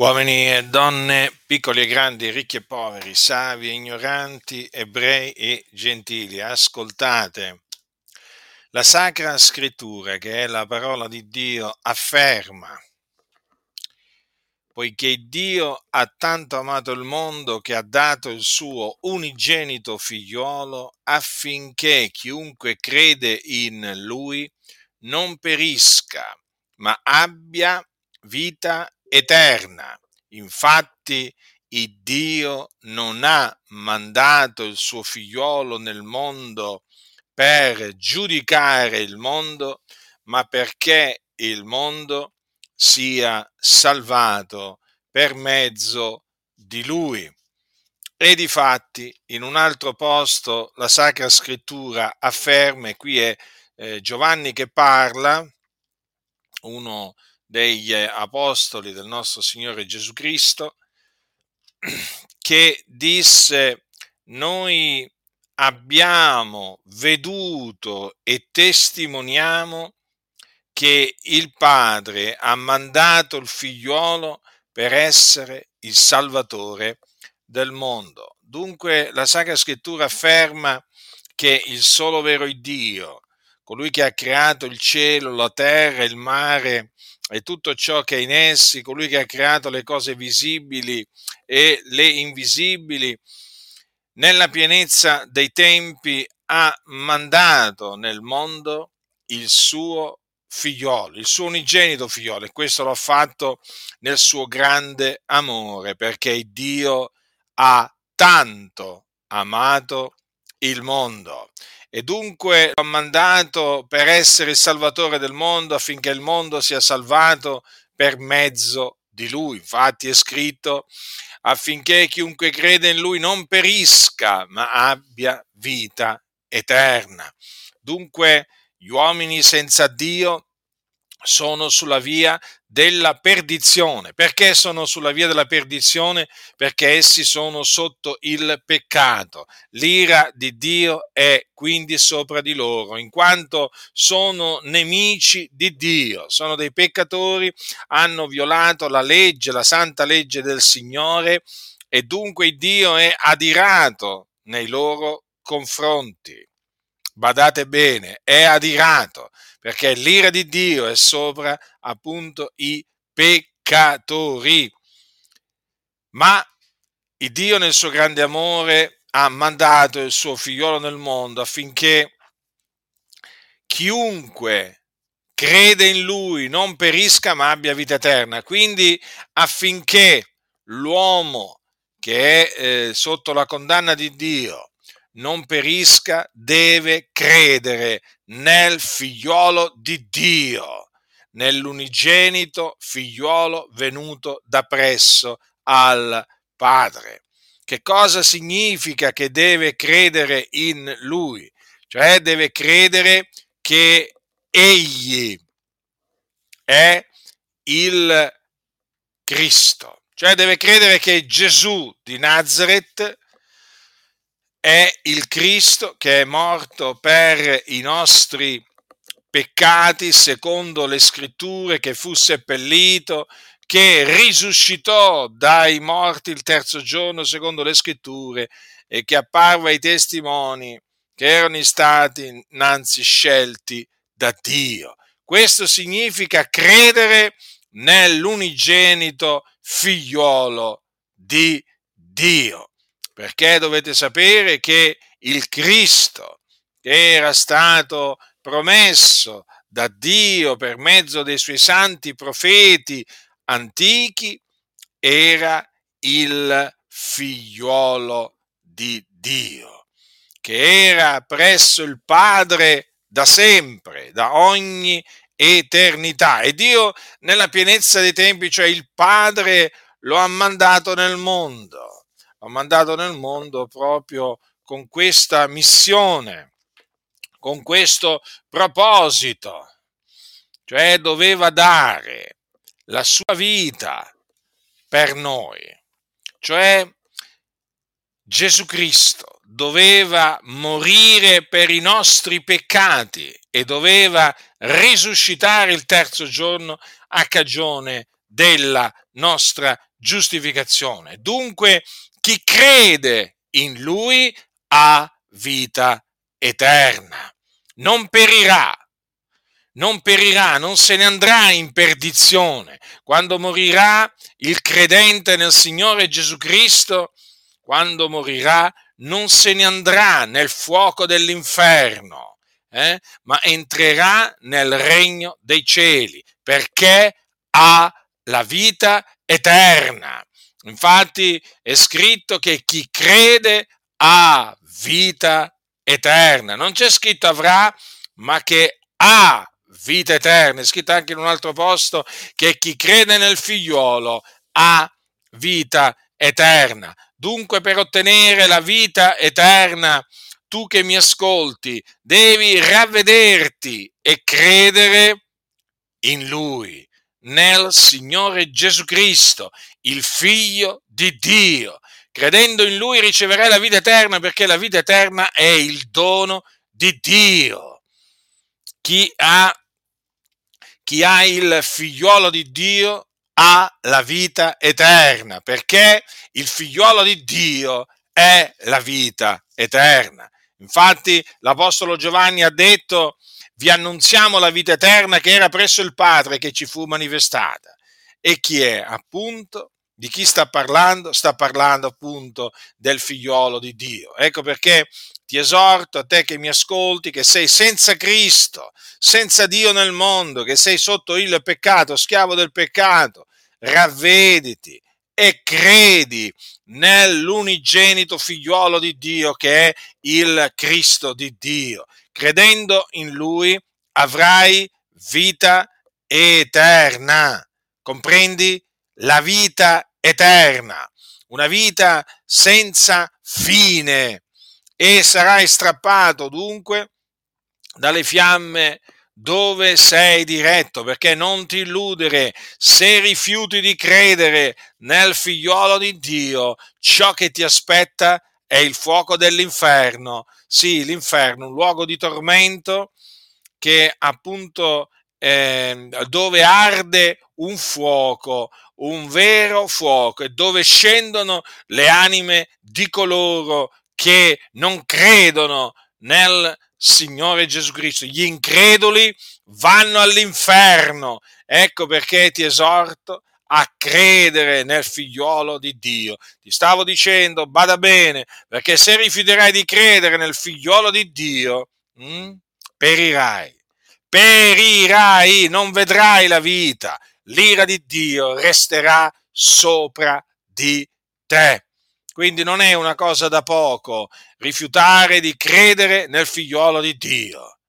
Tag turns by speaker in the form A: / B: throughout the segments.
A: Uomini e donne, piccoli e grandi, ricchi e poveri, savi e ignoranti, ebrei e gentili, ascoltate. La Sacra Scrittura, che è la parola di Dio, afferma, poiché Dio ha tanto amato il mondo che ha dato il suo unigenito figliuolo affinché chiunque crede in lui non perisca, ma abbia vita eterna. Infatti, il Dio non ha mandato il suo figliolo nel mondo per giudicare il mondo, ma perché il mondo sia salvato per mezzo di lui. E di fatti, in un altro posto, la Sacra Scrittura afferma, e qui è eh, Giovanni che parla, uno degli apostoli del nostro Signore Gesù Cristo, che disse, noi abbiamo veduto e testimoniamo che il Padre ha mandato il figliuolo per essere il Salvatore del mondo. Dunque la Sacra Scrittura afferma che il solo vero Dio, colui che ha creato il cielo, la terra, il mare e tutto ciò che è in essi, colui che ha creato le cose visibili e le invisibili, nella pienezza dei tempi ha mandato nel mondo il suo figliolo, il suo unigenito figliolo, e questo l'ha fatto nel suo grande amore, perché Dio ha tanto amato il mondo e dunque l'ho mandato per essere il salvatore del mondo affinché il mondo sia salvato per mezzo di lui. Infatti è scritto affinché chiunque crede in lui non perisca, ma abbia vita eterna. Dunque gli uomini senza Dio sono sulla via della perdizione. Perché sono sulla via della perdizione? Perché essi sono sotto il peccato. L'ira di Dio è quindi sopra di loro, in quanto sono nemici di Dio, sono dei peccatori, hanno violato la legge, la santa legge del Signore e dunque Dio è adirato nei loro confronti. Badate bene, è adirato perché l'ira di Dio è sopra appunto i peccatori. Ma il Dio nel suo grande amore ha mandato il suo figliolo nel mondo affinché chiunque crede in lui non perisca ma abbia vita eterna. Quindi affinché l'uomo che è eh, sotto la condanna di Dio non perisca, deve credere nel figliolo di Dio, nell'unigenito figliolo venuto da presso al Padre. Che cosa significa che deve credere in lui? Cioè deve credere che egli è il Cristo, cioè deve credere che Gesù di Nazareth è il Cristo che è morto per i nostri peccati secondo le scritture, che fu seppellito, che risuscitò dai morti il terzo giorno secondo le scritture e che apparve ai testimoni che erano stati innanzi scelti da Dio. Questo significa credere nell'unigenito figliolo di Dio perché dovete sapere che il Cristo che era stato promesso da Dio per mezzo dei suoi santi profeti antichi era il figliuolo di Dio, che era presso il Padre da sempre, da ogni eternità. E Dio nella pienezza dei tempi, cioè il Padre, lo ha mandato nel mondo l'ha mandato nel mondo proprio con questa missione, con questo proposito, cioè doveva dare la sua vita per noi, cioè Gesù Cristo doveva morire per i nostri peccati e doveva risuscitare il terzo giorno a cagione della nostra giustificazione. Dunque, chi crede in lui ha vita eterna, non perirà, non perirà, non se ne andrà in perdizione. Quando morirà il credente nel Signore Gesù Cristo, quando morirà, non se ne andrà nel fuoco dell'inferno, eh? ma entrerà nel regno dei cieli, perché ha la vita eterna. Infatti è scritto che chi crede ha vita eterna. Non c'è scritto avrà, ma che ha vita eterna. È scritto anche in un altro posto che chi crede nel figliuolo ha vita eterna. Dunque per ottenere la vita eterna, tu che mi ascolti, devi ravvederti e credere in Lui, nel Signore Gesù Cristo, il Figlio di Dio. Credendo in Lui riceverai la vita eterna perché la vita eterna è il dono di Dio. Chi ha chi ha il figliuolo di Dio ha la vita eterna, perché il figliuolo di Dio è la vita eterna. Infatti l'Apostolo Giovanni ha detto, vi annunziamo la vita eterna che era presso il Padre che ci fu manifestata. E chi è? Appunto, di chi sta parlando? Sta parlando appunto del figliuolo di Dio. Ecco perché ti esorto a te che mi ascolti, che sei senza Cristo, senza Dio nel mondo, che sei sotto il peccato, schiavo del peccato, ravvediti e credi nell'unigenito figliuolo di Dio che è il Cristo di Dio. Credendo in Lui avrai vita eterna. Comprendi? La vita eterna, una vita senza fine e sarai strappato dunque dalle fiamme dove sei diretto, perché non ti illudere, se rifiuti di credere nel figliolo di Dio, ciò che ti aspetta è il fuoco dell'inferno. Sì, l'inferno, un luogo di tormento che appunto eh, dove arde un fuoco, un vero fuoco, e dove scendono le anime di coloro che non credono nel Signore Gesù Cristo. Gli increduli vanno all'inferno. Ecco perché ti esorto a credere nel figliolo di Dio. Ti stavo dicendo, bada bene, perché se rifiuterai di credere nel figliolo di Dio, mh, hm, perirai. Perirai, non vedrai la vita. L'ira di Dio resterà sopra di te. Quindi non è una cosa da poco rifiutare di credere nel figliuolo di Dio.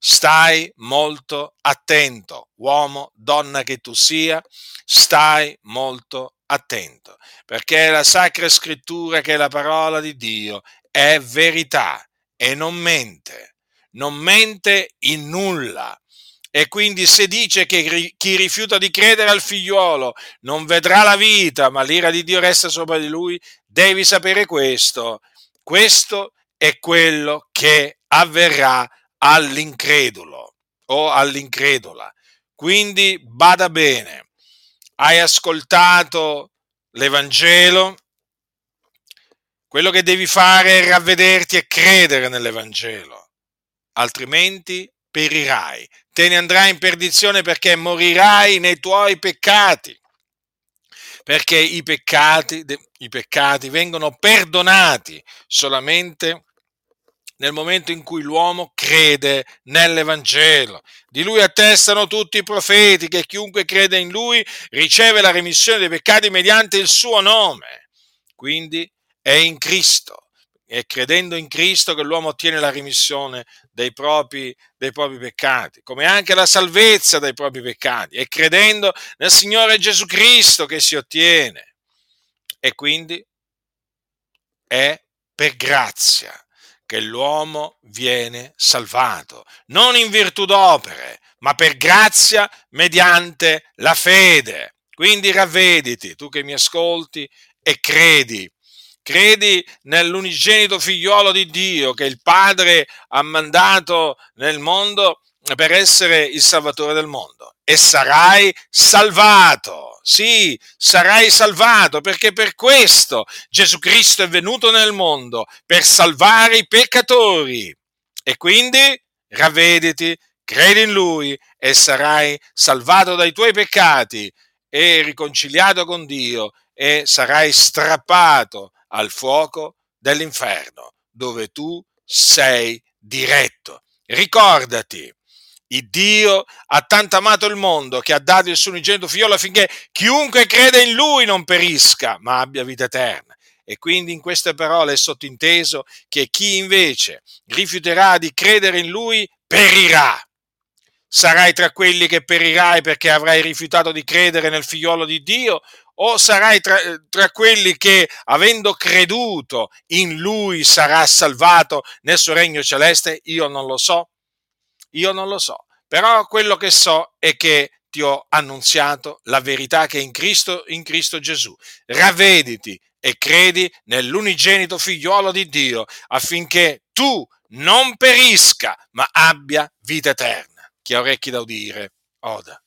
A: Stai molto attento, uomo, donna che tu sia, stai molto attento, perché la Sacra Scrittura, che è la parola di Dio, è verità e non mente, non mente in nulla. E quindi se dice che chi rifiuta di credere al figliuolo non vedrà la vita, ma l'ira di Dio resta sopra di lui, devi sapere questo. Questo è quello che avverrà all'incredulo o all'incredula. Quindi bada bene, hai ascoltato l'Evangelo, quello che devi fare è ravvederti e credere nell'Evangelo, altrimenti perirai, te ne andrai in perdizione perché morirai nei tuoi peccati, perché i peccati, i peccati vengono perdonati solamente nel momento in cui l'uomo crede nell'Evangelo. Di lui attestano tutti i profeti che chiunque crede in lui riceve la remissione dei peccati mediante il suo nome. Quindi è in Cristo è credendo in Cristo che l'uomo ottiene la rimissione dei propri, dei propri, peccati, come anche la salvezza dai propri peccati. È credendo nel Signore Gesù Cristo che si ottiene. E quindi è per grazia che l'uomo viene salvato, non in virtù d'opere, ma per grazia mediante la fede. Quindi ravvediti, tu che mi ascolti, e credi credi nell'unigenito figliuolo di Dio che il Padre ha mandato nel mondo per essere il Salvatore del mondo e sarai salvato. Sì, sarai salvato perché per questo Gesù Cristo è venuto nel mondo, per salvare i peccatori. E quindi ravvediti, credi in Lui e sarai salvato dai tuoi peccati e riconciliato con Dio e sarai strappato al fuoco dell'inferno, dove tu sei diretto. Ricordati, il Dio ha tanto amato il mondo che ha dato il suo unigenito figliolo affinché chiunque crede in lui non perisca, ma abbia vita eterna. E quindi in queste parole è sottinteso che chi invece rifiuterà di credere in lui perirà. Sarai tra quelli che perirai perché avrai rifiutato di credere nel figliolo di Dio o sarai tra, tra, quelli che, avendo creduto in lui, sarà salvato nel suo regno celeste? Io non lo so. Io non lo so. Però quello che so è che ti ho annunziato la verità che è in Cristo, in Cristo Gesù. Ravvediti e credi nell'unigenito figliuolo di Dio affinché tu non perisca, ma abbia vita eterna. Chi ha orecchi da udire, oda.